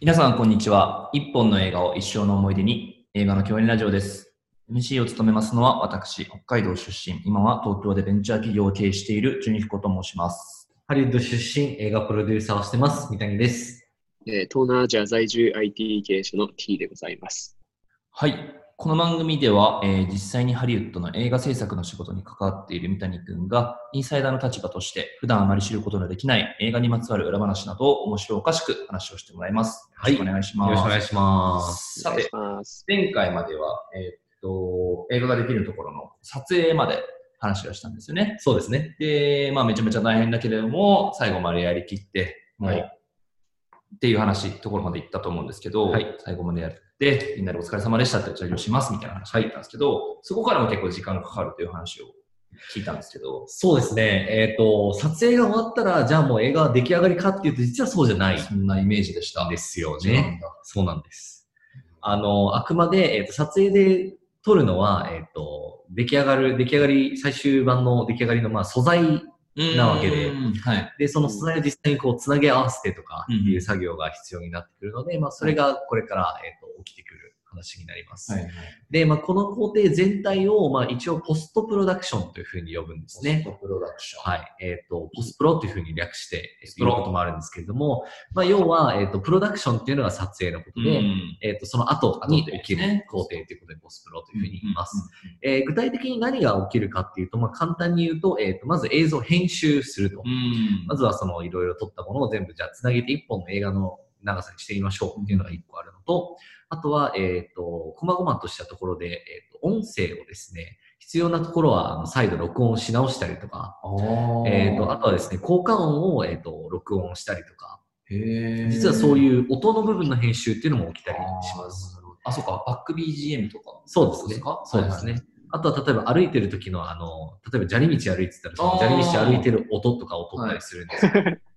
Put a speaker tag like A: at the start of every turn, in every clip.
A: 皆さん、こんにちは。一本の映画を一生の思い出に、映画の共演ラジオです。MC を務めますのは、私、北海道出身、今は東京でベンチャー企業を経営している純彦と申します。
B: ハリウッド出身映画プロデューサーをしてます、三谷です。
C: えー東南アジア在住 IT 経営者の T でございます。
A: はい。この番組では、えー実際にハリウッドの映画制作の仕事に関わっている三谷くんが、インサイダーの立場として、普段あまり知ることのできない映画にまつわる裏話などを面白おかしく話をしてもらいます。
B: はい
A: よろしくお願いします。
B: よろしくお願いします。
A: さて。前回までは、えーっと、映画ができるところの撮影まで話をしたんですよね。
B: そうですね。
A: で、まあめちゃめちゃ大変だけれども、最後までやりきって、もう、
B: はい
A: っていう話、ところまで行ったと思うんですけど、
B: はい
A: 最後までやって、みんなでお疲れ様でしたって着用しますみたいな話が入ったんですけど、そこからも結構時間がかかるという話を聞いたんですけど、
B: そうですね。えっ、と、撮影が終わったら、じゃあもう映画は出来上がりかっていうと、実はそうじゃない
A: そんなイメージでした。
B: んですよね。そうなんです。あの、あくまで、えっ、と、撮影で撮るのは、えっ、と、出来上がる、出来上がり、最終版の出来上がりの、まあ、素材なわけで。
A: うんはい。
B: で、その素材を実際にこう、つなげ合わせてとかっていう作業が必要になってくるので、まあ、それがこれから、えっ、と、起きてくる話になります。
A: はい。
B: で、まあ、この工程全体を、まあ、一応ポストプロダクションというふうに呼ぶんですね。
A: ポストプロダクション。
B: はい。えっ、と、ポスプロというふうに略して、言うこともあるんですけれども、まあ、要は、えっ、と、プロダクションっていうのが撮影のことで、
A: うん
B: えっ、と、その後に起きる工程ということで、ポスプロというふうに言います。。えー具体的に何が起きるかっていうと、まあ、簡単に言うと、えっ、と、まず映像を編集すると。
A: うん。
B: まずはそのいろいろ撮ったものを全部じゃあつなげて一本の映画の長さにしてみましょうっていうのが一個あるのと、あとは、えっ、と、細々としたところで、えっ、と、音声をですね、必要なところはあの再度録音し直したりとか、えっ、と、あとはですね、効果音を、えっ、と、録音したりとか、実はそういう音の部分の編集っていうのも起きたりします。
A: あ、そうか、バック BGM とか。
B: そうですね
A: か？
B: そうですね。あとは例えば歩いてる時のあの、例えば砂利道歩いてたら、砂利道歩いてる音とかを取ったりするんですけど、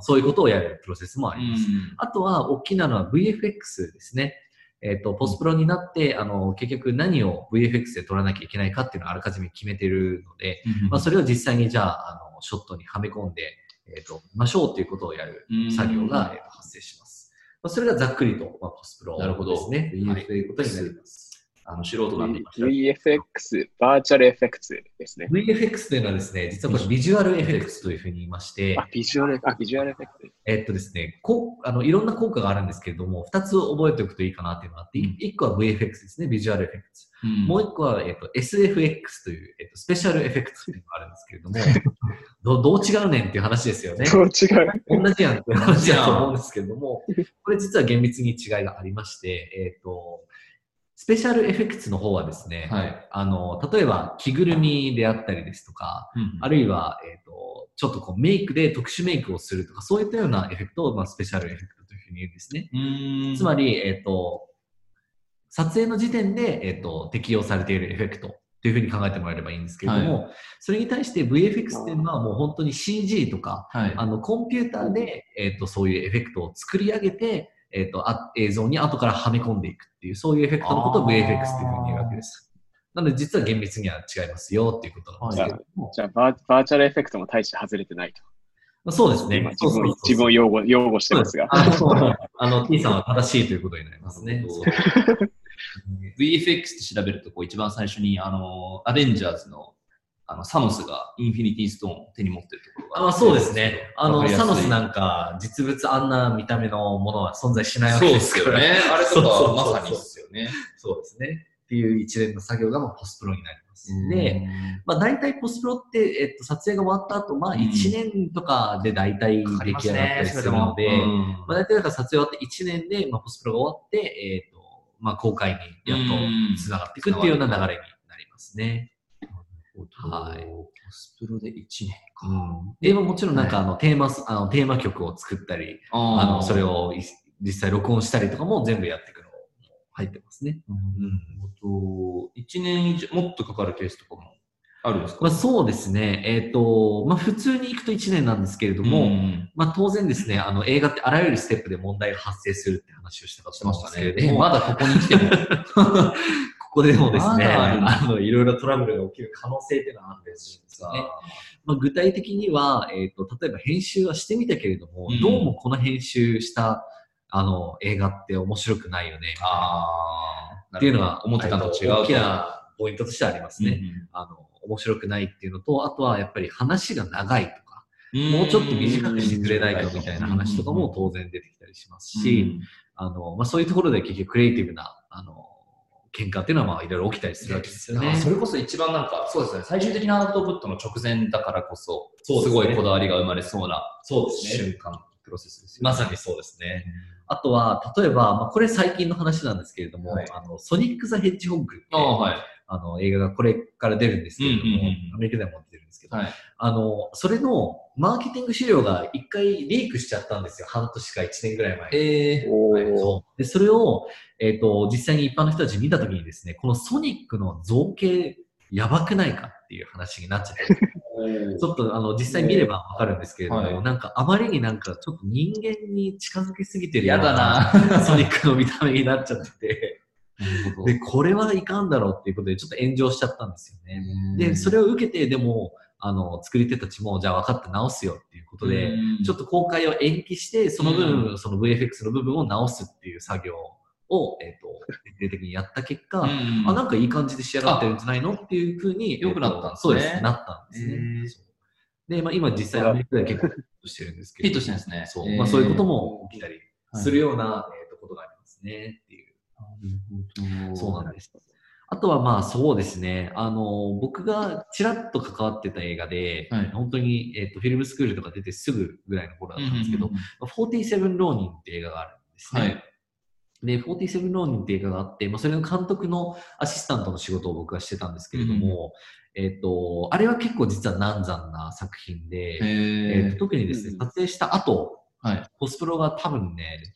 B: そういうことをやるプロセスもあ
A: う
B: ります。
A: ん。
B: あとは、大きなのは VFX ですね。えっ、と、ポスプロになって、あの、結局何を VFX で撮らなきゃいけないかっていうのをあらかじめ決めてるので、まあ、それを実際にじゃあ、あの、ショットにはめ込んで、えっ、と、見ましょうということをやる作業が、えー発生します。まあ、それがざっくりと、まあ、ポスプロ
A: なるほど
B: ですね。
A: はい
B: ということになります。
A: あの、素人なんで
C: VFX、バーチャルエフェクツですね。
B: VFX というのはですね、実はこれビジュアルエフェクツというふうに言いまして、
C: あ、ビジュアル、あ、ビジュアルエフェクツ。
B: えっとですね、こうあのいろんな効果があるんですけれども、二つ覚えておくといいかなっていうのがあって、
A: うん
B: 一個は VFX ですね、ビジュアルエフェクツ。
A: うん
B: もう一個は、えっと SFX という、えっとスペシャルエフェクツっていうのがあるんですけれども、どどう違うねんっていう話ですよね。
C: そう違う？
B: 同じやんっていう話だと思うんですけれども、これ実は厳密に違いがありまして、えっとスペシャルエフェクツの方はですね、
A: はい。
B: あの例えば着ぐるみであったりですとか、あ
A: る
B: るいは、えっ、と、ちょっとこうメイクで特殊メイクをするとか、そういったようなエフェクトを、まあ、スペシャルエフェクトというふうに言うんですね。
A: うん
B: つまり、えっ、と、撮影の時点で、えっ、と、適用されているエフェクトというふうに考えてもらえればいいんですけれども、それに対して VFX っていうのはもう本当に CG とか、
A: はい。
B: あの、コンピューターで、えっ、と、そういうエフェクトを作り上げて、えっ、とあ、映像に後からはめ込んでいくっていう、そういうエフェクトのことを VFX っていうふうに言うわけです。なので、実は厳密には違いますよっていうことなんですけれども。
C: じゃあバー、バーチャルエフェクトも大して外れてないと。
B: まあそうですね。
C: 今自分自分を擁護擁護してますが。
B: あの、T さんは正しいということになりますね。
A: VFX って調べると、こう一番最初に、あの、アベンジャーズの、あの、サノスがインフィニティストーンを手に持ってるところが
B: あまあ、そうですね。あの、サノス
A: な
B: なんか、実物あんな見た目のものは存在しないわ
A: そうで
B: けですすから。
A: よね。あれと
B: そうそうそう
A: か、まさにですよね。
B: そうですね。っていう一連の作業がまあポスプロになります。で、まあ大体ポスプロって、えっと、撮影が終わった後、まあ
A: うん
B: 1年とかで大体出来上がったりするので、まあ大体だから撮影終わって1年で、まあポスプロが終わって、えっと、まあ公開にやっと繋がっていくっていうような流れになりますね。はい
A: ポスプロで1年か。
B: うん。で、もちろんなんかあの、テーマス、あの、テーマ曲を作ったり、
A: あ
B: あの、それをい実際録音したりとかも全部やっていくの入ってますね。
A: うん。と、1年以上、もっとかかるケースとかもあるんですか？
B: まあそうですね。えっ、と、まあ普通に行くと1年なんですけれども、
A: ん
B: まあ当然ですね、あの映画ってあらゆるステップで問題が発生するって話をしたかと思うんですけれども、
A: えまだここに来ても。
B: ここでもですね、
A: あ
B: の、いろいろトラブルが起きる可能性っていうのはあるんですよね。まあ、具体的には、えっ、と、例えば編集はしてみたけれども、
A: うん
B: どうもこの編集した、あの、映画って面白くないよね。
A: ああ。
B: っていうのが、
A: 思ってたのと違うと。
B: 大きなポイントとしてありますね。
A: うんうん
B: あの、面白くないっていうのと、あとはやっぱり話が長いとか、
A: うん
B: もうちょっと短くしてくれないかみたいな話とかも当然出てきたりしますし、あの、まあ、そういうところで結局クリエイティブな、あの、喧嘩っていうのはまあいろいろ起きたりするわけですよね。
A: それこそ一番なんか、そうですね、最終的なアウトプットの直前だからこそ、
B: そうですね
A: すごいこだわりが生まれそうな
B: そう
A: 瞬間、プロセスですよね。
B: まさにそうですね。あとは、例えば、まあ、これ最近の話なんですけれども、
A: はい
B: あの、ソニック・ザ・ヘッジホッグって
A: はい。
B: あの、映画がこれから出るんですけれども、
A: うんうんうん
B: アメリカでも出るんですけど、
A: はい。
B: あの、それのマーケティング資料が一回リークしちゃったんですよ。半年か一年ぐらい前に。
A: えー、
C: お
B: はい。
C: ー
B: そう。でそれを、えっ、と、実際に一般の人たち見たときにですね、このソニックの造形やばくないかっていう話になっちゃって、ちょっとあの、実際見ればわかるんですけれども、
A: はい。
B: なんかあまりになんかちょっと人間に近づきすぎてるよう
A: やだな。
B: ソニックの見た目になっちゃってて、で、これはいかんだろうっていうことでちょっと炎上しちゃったんですよね。で、そ
A: れ
B: れを受けて、でも、あの、作り手たちも、じゃあ分かって直すよっていうことで、ちょっ
A: と、
B: と公開を延期して、その分、
A: う
B: その VFX の部分を直すっていう作業を、えっ、と、徹底的にやった結果、
A: うん。
B: あ、なんかいい感じで仕上がってるんじゃないのっていうふうに、
A: 良くなったんですね。
B: そうです、なったんですね。で、まあ今実際アメリカでは結構ヒットしてるんですけど、
A: ヒットしてるんですね。
B: そう、まあそういうことも起きたり
A: はい。
B: するような、えーとことがありますねっていう。そうなんです。あとはまあそうですね、あの、僕がちらっと関わってた映画で、
A: はい
B: 本当に、えっとフィルムスクールとか出てすぐぐらいの頃だったんですけど、47ローニンって映画があるんですね。
A: はい。
B: で、47ローニンって映画があって、まあ、それの監督のアシスタントの仕事を僕はしてたんですけれども、えっ、と、あれは結構実は難産な作品で、えー特にですね、
C: うん
B: 撮影した後、
A: はい。
B: ポスプロが多分ね、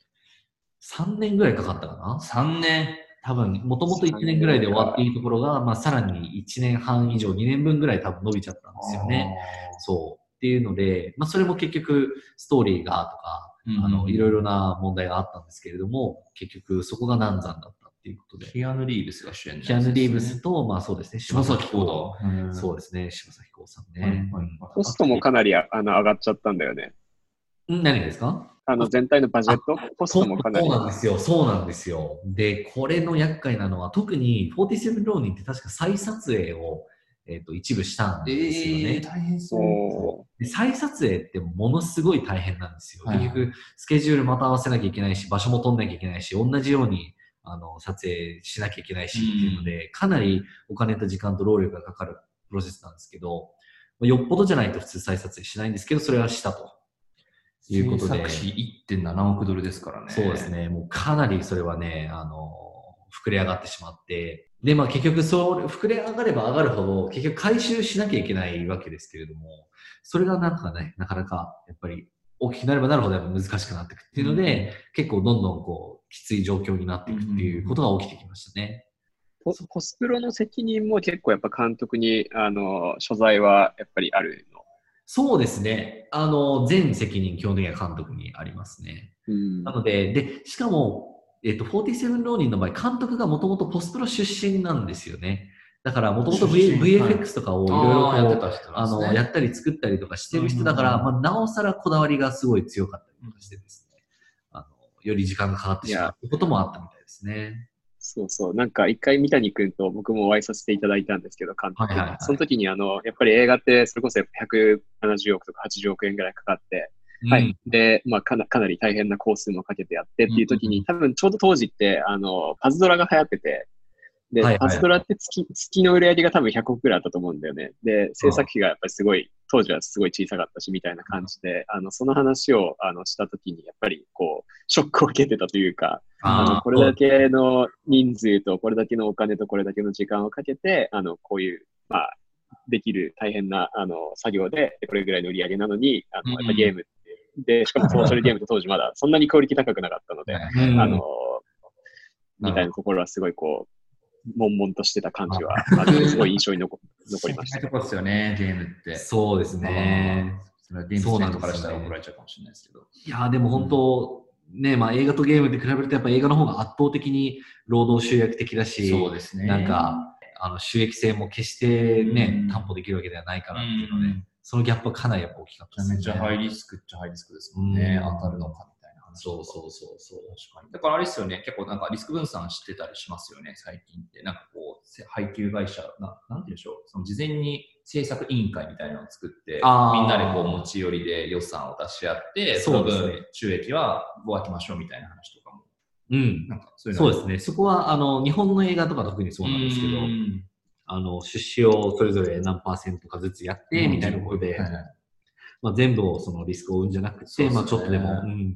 B: 3年ぐらいかかったかな
A: ？3年。
B: 多分、もともと1年ぐらいで終わっているところが、まあ、さらに1年半以上、2年分ぐらい多分伸びちゃったんですよね。そう。っていうので、まあ、それも結局、ストーリーがとか、
A: うん
B: あの、いろいろな問題があったんですけれども、結局そこが難産だったっていうことで。
A: キアヌ・リーブスが主演
B: キアヌ・リーブスと、まあそうですね、
A: 柴咲コウだ。
B: そうですね、柴咲コウさんね。
C: コストもかなりああの上がっちゃったんだよね。
B: ん何がですか？
C: あの全体のバジェット、コス
B: そう
C: トもかなり
B: そう。なんですよ、そうなんですよ。で、これの厄介なのは、特に47ローニンって確か再撮影を、えっと一部したんですよね。
A: えー、大変そう。
B: 再撮影ってものすごい大変なんですよ。
A: はい
B: 結局、スケジュールまた合わせなきゃいけないし、場所も取んなきゃいけないし、同じようにあの撮影しなきゃいけないしっていうので、かなりお金と時間と労力がかかるプロセスなんですけど、まあよっぽどじゃないと普通再撮影しないんですけど、それはしたと。いうことで
A: 制作費1.7億ドルですからね。
B: そうです。ね。もうかなりそれはね、あの、膨れ上がってしまって、で、まあ結局そう、膨れ上がれば上がるほど、結局回収しなきゃいけないわけですけれども、それがなんかね、なかなか、やっぱり、大きくなればなるほどやっぱ難しくなっていくっていうので、結構どんどんこう、きつい状況になっていくっていうことが起きてきましたね。
C: ポポスプロの責任も結構やっぱ監督にあの所在はやっぱりあるの？
B: そうですね。あの、全責任基本的には監督にありますね。
C: うん
B: なので、で、しかも、えっ、と、47ローニンの場合、監督がもともとポスプロ出身なんですよね。だから、もともと VFX とかをいろいろ
A: やってた人
B: あの。やったり作ったりとかしてる人だから、まあ、なおさらこだわりがすごい強かったりとかしてですね、あの、より時間がかかってしまうこともあったみたいですね。
C: そうそう。なんか一回三谷君と僕もお会いさせていただいたんですけど、監督に。
B: はいはいはい
C: その時にあの、やっぱり映画ってそれこそ170億とか80億円ぐらいかかって、はい。で、まあかなかなり大変な工数もかけてやってっていう時に、多分ちょうど当時って、あの、パズドラが流行ってて、で、
B: はいはいはい
C: パズドラって月月の売り上げが多分100億ぐらいあったと思うんだよね。で、制作費がやっぱりすごい、当時はすごい小さかったし、みたいな感じで、あの、その話をあのした時に、やっぱりこう、ショックを受けてたというか、あのこれだけの人数とこれだけのお金とこれだけの時間をかけて、あのこういう、まあ、できる大変なあの作業で、これぐらいの売り上げなのに、あのやっぱゲームって、で、しかもソーシャルゲームって当時まだそんなにクオリティ高くなかったので、
B: うん。
C: あの、みたいなところはすごいこう、悶々としてた感じは、あのすごい印象に残 残りました
A: そうですよね、ゲームって。
B: そうですね。
A: それはゲームステントからしたら怒られちゃうかもしれないですけど。
B: いやーでも本当、ね、まあ映画とゲームで比べるとやっぱ映画の方が圧倒的に労働集約的だし、
A: そうですね。
B: なんか、あの収益性も決してね、
A: うん
B: 担保できるわけではないか
A: う
B: なっていうので、
A: ん、
B: そのギャップはかなりやっぱ大きかったですね。
A: めちゃめちゃハイリスクっちゃハイリスクですもんね。
B: うん
A: 当たるのか
B: そうそうそうそう。
A: 確かに。だからあれですよね、結構なんかリスク分散してたりしますよね、最近って。なんかこう、せ配給会社、ななんて言うんでしょう、その事前に制作委員会みたいなのを作って、みんなでこう持ち寄りで予算を出し合って、その分収益は分けましょうみたいな話とかも。
B: うん。
A: なんかそういうの
B: そうですね。そこは、あの、日本の映画とか特にそうなんですけど、
A: うん
B: あの、出資をそれぞれ何パーセントかずつやって、みたいなところで、まあ、全部をそのリスクを負うんじゃなくて、まあちょっとでも、うん、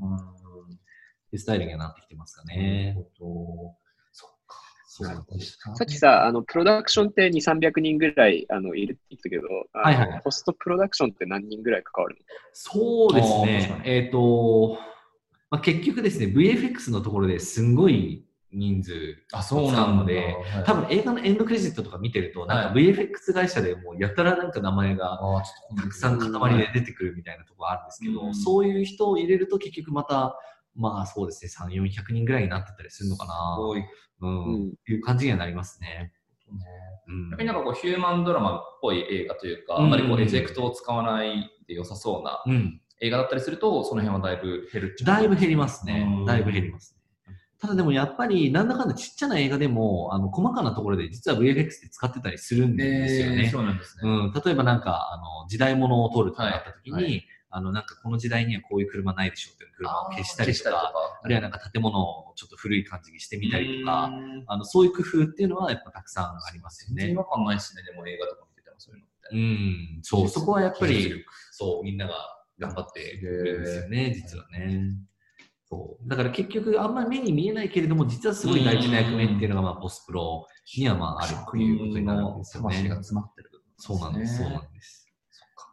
B: いうスタイルにはなってきてますか
A: な
B: ね。
A: るほど。そっか。
B: そう
C: さっきさ、あの、プロダクションって2、300人ぐらい、あの、いるって言ったけど、あの
B: はいはいはい。
C: ポストプロダクションって何人ぐらい関わるの？
B: そうですね。えっ、と、まあ、結局ですね、VFX のところですんごい人数
A: あ、
B: そう
A: な
B: ので、
A: はい。
B: 多分映画のエンドクレジットとか見てると、なんか
A: は
B: VFX 会社でもうやたらなんか名前がたくさん塊で出てくるみたいなところあるんですけど、
A: うん。
B: そういう人を入れると結局また、まあそうですね、3、400人ぐらいになってたりするのかな。
A: すごい。ね
B: うん。
C: うん
B: っていう感じにはなりますね。うん
A: 逆になんかこうヒューマンドラマっぽい映画というか、
B: うん
A: あんまりこうエフェクトを使わないで良さそうな
B: うん。
A: 映画だったりすると、その辺はだいぶ減る
B: だいぶ減りますね
A: うん。
B: だいぶ減りますね。ただでもやっぱり、なんだかんだちっちゃな映画でも、あの、細かなところで実は VFX で使ってたりするんですよね。
A: そうなんですね。
B: うん、例えばなんか、あの、時代物を撮るとかなった時に、
A: はいは
B: あの、なんかこの時代にはこういう車ないでしょって車を消したりとか、あるいはなんか建物をちょっと古い感じにしてみたりとか、
A: うん
B: あの、そういう工夫っていうのはやっぱたくさんありますよね。
A: 違和感ないですね、でも映画とか見ててもそういうのって。
B: うん、そう、そこはやっぱりそう、みんなが頑張ってるんですよね、実はね。そう。だから結局、あんまり目に見えないけれども、実はすごい大事な役目っていうのが、まあ、ポスプロにはまあ、あるっていうことになるんですよね
A: 魂が。詰まってる
B: そうなんです、そうなん
A: ね
B: です。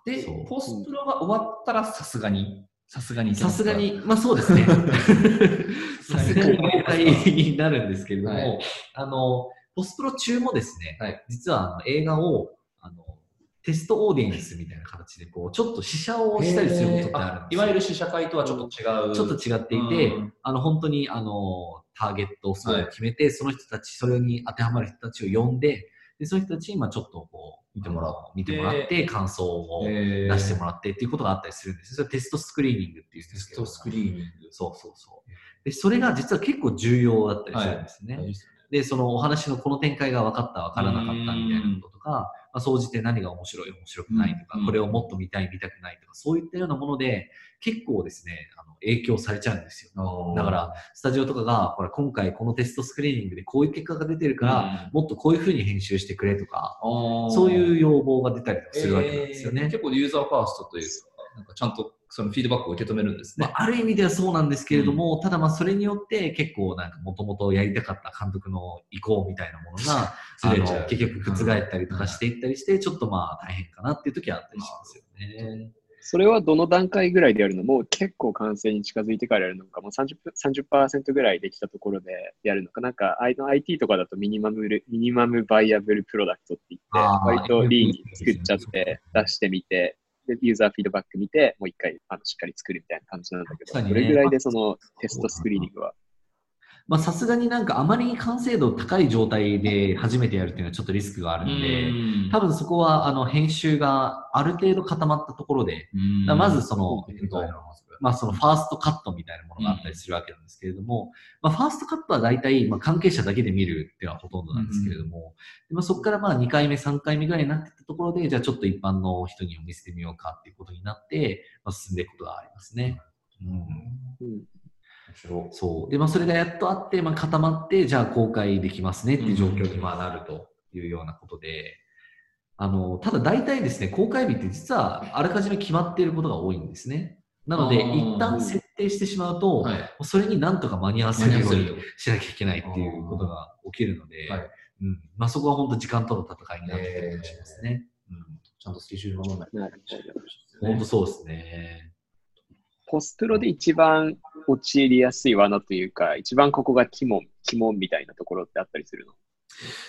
A: でポスプロが終わったらさすがに、さすがに。
B: さすが。に、まあそうですね。さすがに公開になるんですけれども、
A: はい
B: あの、ポスプロ中もですね、
A: はい
B: 実はあの映画をあのテストオーディエンスみたいな形で、こう、ちょっと試写をしたりすることってあるんですよ
A: いわゆる試写会とはちょっと違う。
B: ちょっと違っていて、
A: うん
B: あの、本当に、あの、ターゲット層を決めて、その人たち、それに当てはまる人たちを呼んで、で、その人たちに、まあちょっとこう、
A: 見てもら
B: 見てもらって、感想を
A: 出
B: 出してもらってっていうことがあったりするんですよ。それはテストスクリーニングっていうん
A: テス。トスクリーニング。
B: そうそうそう。で、それが実は結構重要だったりするんですね。
A: 大事で
B: そのお話のこの展開が分かった、分からなかったみたいなこととか、まあ、総じて何が面白い、面白くないとか、
A: うん。
B: これをもっと見たい、見たくないとか、そういったようなもので、結構ですね、あの影響されちゃうんですよ。だから、スタジオとかが、ほら、今回このテストスクリーニングでこういう結果が出てるから、もっとこういう風に編集してくれとか、そういうう要望が出たりとかするわけなんですよね。
A: 結構ユーザーファーストというか、なんかちゃんとそのフィードバックを受け止めるんですね。
B: まあ、ある意味ではそうなんですけれども、ただまあそれによって結構なんかもともとやりたかった監督の意向みたいなものが、あの結局覆ったりとかしていったりして、ちょっとまあ大変かなっていう時はあったりしますよね。
C: それはどの段階ぐらいでやるのもう結構完成に近づいてからやるのか、もう 30%, 30ぐらいできたところでやるのか、なんか IT とかだとミニマムルミニマムバイアブルプロダクトって言って、割とリーンに作っちゃって出してみて、でユーザーフィードバック見て、もう一回あのしっかり作るみたいな感じなんだけど、どれぐらいでそのテストスクリーニングは。
B: まあさすがになんかあまりに完成度高い状態で初めてやるっていうのはちょっとリスクがあるんで、多分そこはあの編集がある程度固まったところで、まずその、
A: うん
B: えっとまあそのファーストカットみたいなものがあったりするわけなんですけれども、まあファーストカットは大体まあ関係者だけで見るっていうのはほとんどなんですけれども、でまあそこからまあ2回目、3回目ぐらいになっていったところで、じゃあちょっと一般の人にも見せてみようかっていうことになって、まあ、進んでいくことがありますね。うん。
C: うん
B: そう。で、まあ、それがやっとあって、まあ、固まって、じゃあ公開できますねっていう状況にまあなるというようなことで、あの、ただ大体ですね、公開日って実はあらかじめ決まっていることが多いんですね。なので、一旦設定してしまうと、
A: はい
B: それになんとか間に合わせるようにしなきゃいけないっていうことが起きるので、
A: はい
B: うん。まあ、そこは本当時間との戦いになってきたりとかしますね。
A: ちゃんとスケジュール守らないと
C: なるほど
B: うん。本当そうですね。
C: ポスプロで一番陥りやすい罠というか、一番ここが鬼門、鬼門みたいなところってあったりするの？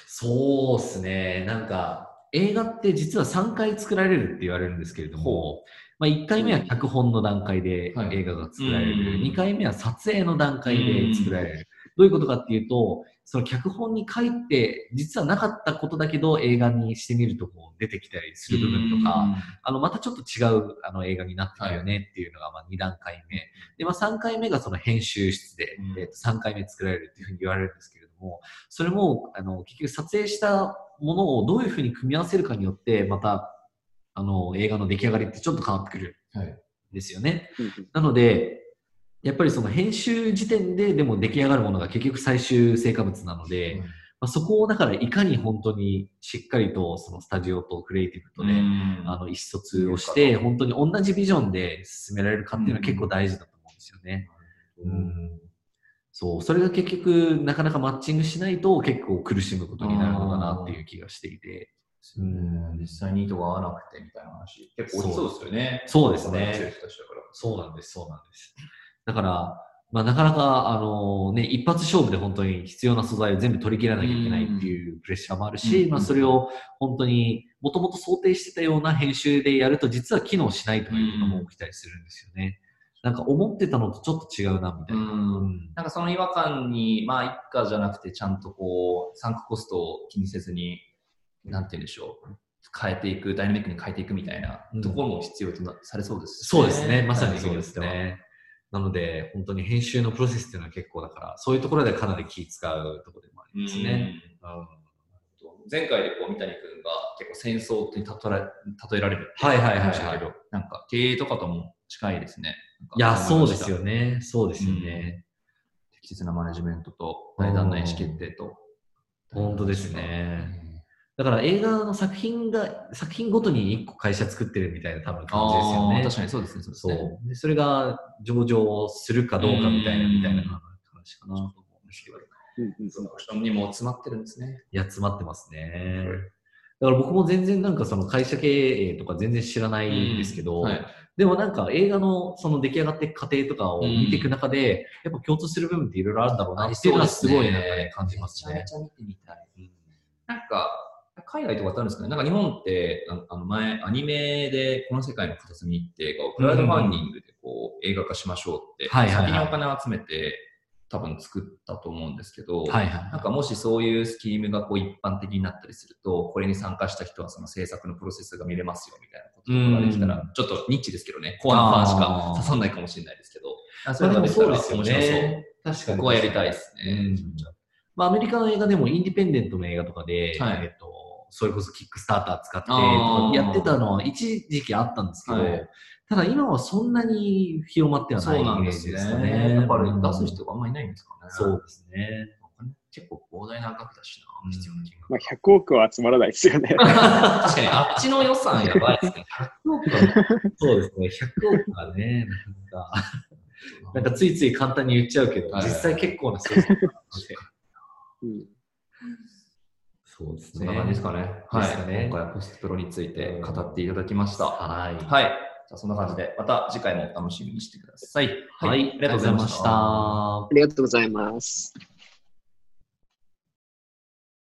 B: そうですね。なんか、映画って実は3回作られるって言われるんですけれども、まあ、1回目は脚本の段階で
A: はい
B: 映画が作られる。
A: うん
B: 2回目は撮影の段階で作られる。どういうことかっていうと、その脚本に書いて、実はなかったことだけど映画にしてみるとこう出てきたりする部分とか、あの、またちょっと違うあの映画になってくるよねっていうのが、まあ2段階目。で、まあ3回目がその編集室で、えー、と3回目作られるっていうふうに言われるんですけれども、それも、あの、結局撮影したものをどういうふうに組み合わせるかによって、また、あの、映画の出来上がりってちょっと変わってくる。ですよね。はい、なので、やっぱりその編集時点ででも出来上がるものが結局最終成果物なので、うん、まあ、そこをだからいかに本当にしっかりとそのスタジオとクリエイティブとね、あの意思疎通をして、本当に同じビジョンで進められるかっていうのは結構大事だと思うんですよね。うん、そう、それが結局なかなかマッチングしないと結構苦しむことになるのかなっていう気がしていて。
A: うん、実際に意図が合わなくてみたいな話、結構多そうですよね。
B: そうですね。そうなんです、そうなんです。だから、まあ、なかなか、あのね、一発勝負で本当に必要な素材を全部取り切らなきゃいけないっていうプレッシャーもあるし、まあ、それを本当にもともと想定してたような編集でやると実は機能しないということも起きたりするんですよね。なんか思ってたのとちょっと違うな、みたいな。
A: うん。なんかその違和感に、まあ、一家じゃなくて、ちゃんとこう、サンクコストを気にせずに、なんて言うんでしょう。変えていく、ダイナミックに変えていくみたいなところも必要とな、されそうです、
B: ね、そうですね。まさにそうですね。なので、本当に編集のプロセスっていうのは結構だから、そういうところでかなり気使うところでもありますね。
A: 前回でこう三谷君が結構戦争に例えられる
B: はいはいはい、はい、
A: なんか経営とかとも近いですね。
B: いや、そうですよね。そうですよね。
A: 適切なマネジメントと大胆な意思決定と。
B: 本当ですね。だから映画の作品が、作品ごとに一個会社作ってるみたいな多分感じですよね。
A: 確かにそうですね。
B: そう、ね、でそれが上場するかどうかみたいな、みたいな話かな。面白い。
A: そのオプションにも詰まってるんですね。
B: いや、詰まってますね。だから僕も全然なんかその会社経営とか全然知らないんですけど、はい、でもなんか映画のその出来上がっていく過程とかを見ていく中で、やっぱ共通する部分っていろいろあるんだろうなっていうのはすごいなんかね、感じますね。めちゃめちゃ見てみたい。
A: なんか、海外とかってあるんですかね。なんか日本ってあの前アニメでこの世界の片隅って映画をクラウドファンディングでこう映画化しましょうって、先にお金を集めて多分作ったと思うんですけど、はいはい、なんかもしそういうスキームがこう一般的になったりすると、これに参加した人はその制作のプロセスが見れますよみたいなことができたら、ちょっとニッチですけどね、コアなファンしか刺さんないかもしれないですけど、
B: それができたら面白そう。
A: 確かに。ここはやりたいですね。
B: まあ、アメリカの映画でもインディペンデントの映画とかで、はい、えっと、それこそキックスターター使ってやってたのは一時期あったんですけど、はい、ただ今はそんなに広まってはないイメージですね。
A: やっぱり出す人があんまりいないんですかね。
B: そうですね。
A: 結構膨大な額だしな、必要な金額。
C: まあ、100億は集まらないですよね。確
A: かに、あっちの予算やばいですね。100億
B: は、そうですね、100億はね、なんか、なんかついつい簡単に言っちゃうけど、実際結構な数字なので。うん
A: そうですね。そんな感じですかね。はい。ね、今回はポストプロについて語っていただきました。はい。はい。じゃあそんな感じで、また次回もお楽しみにしてください。
B: はい。ありがとうございました。あ
C: りがとうございます。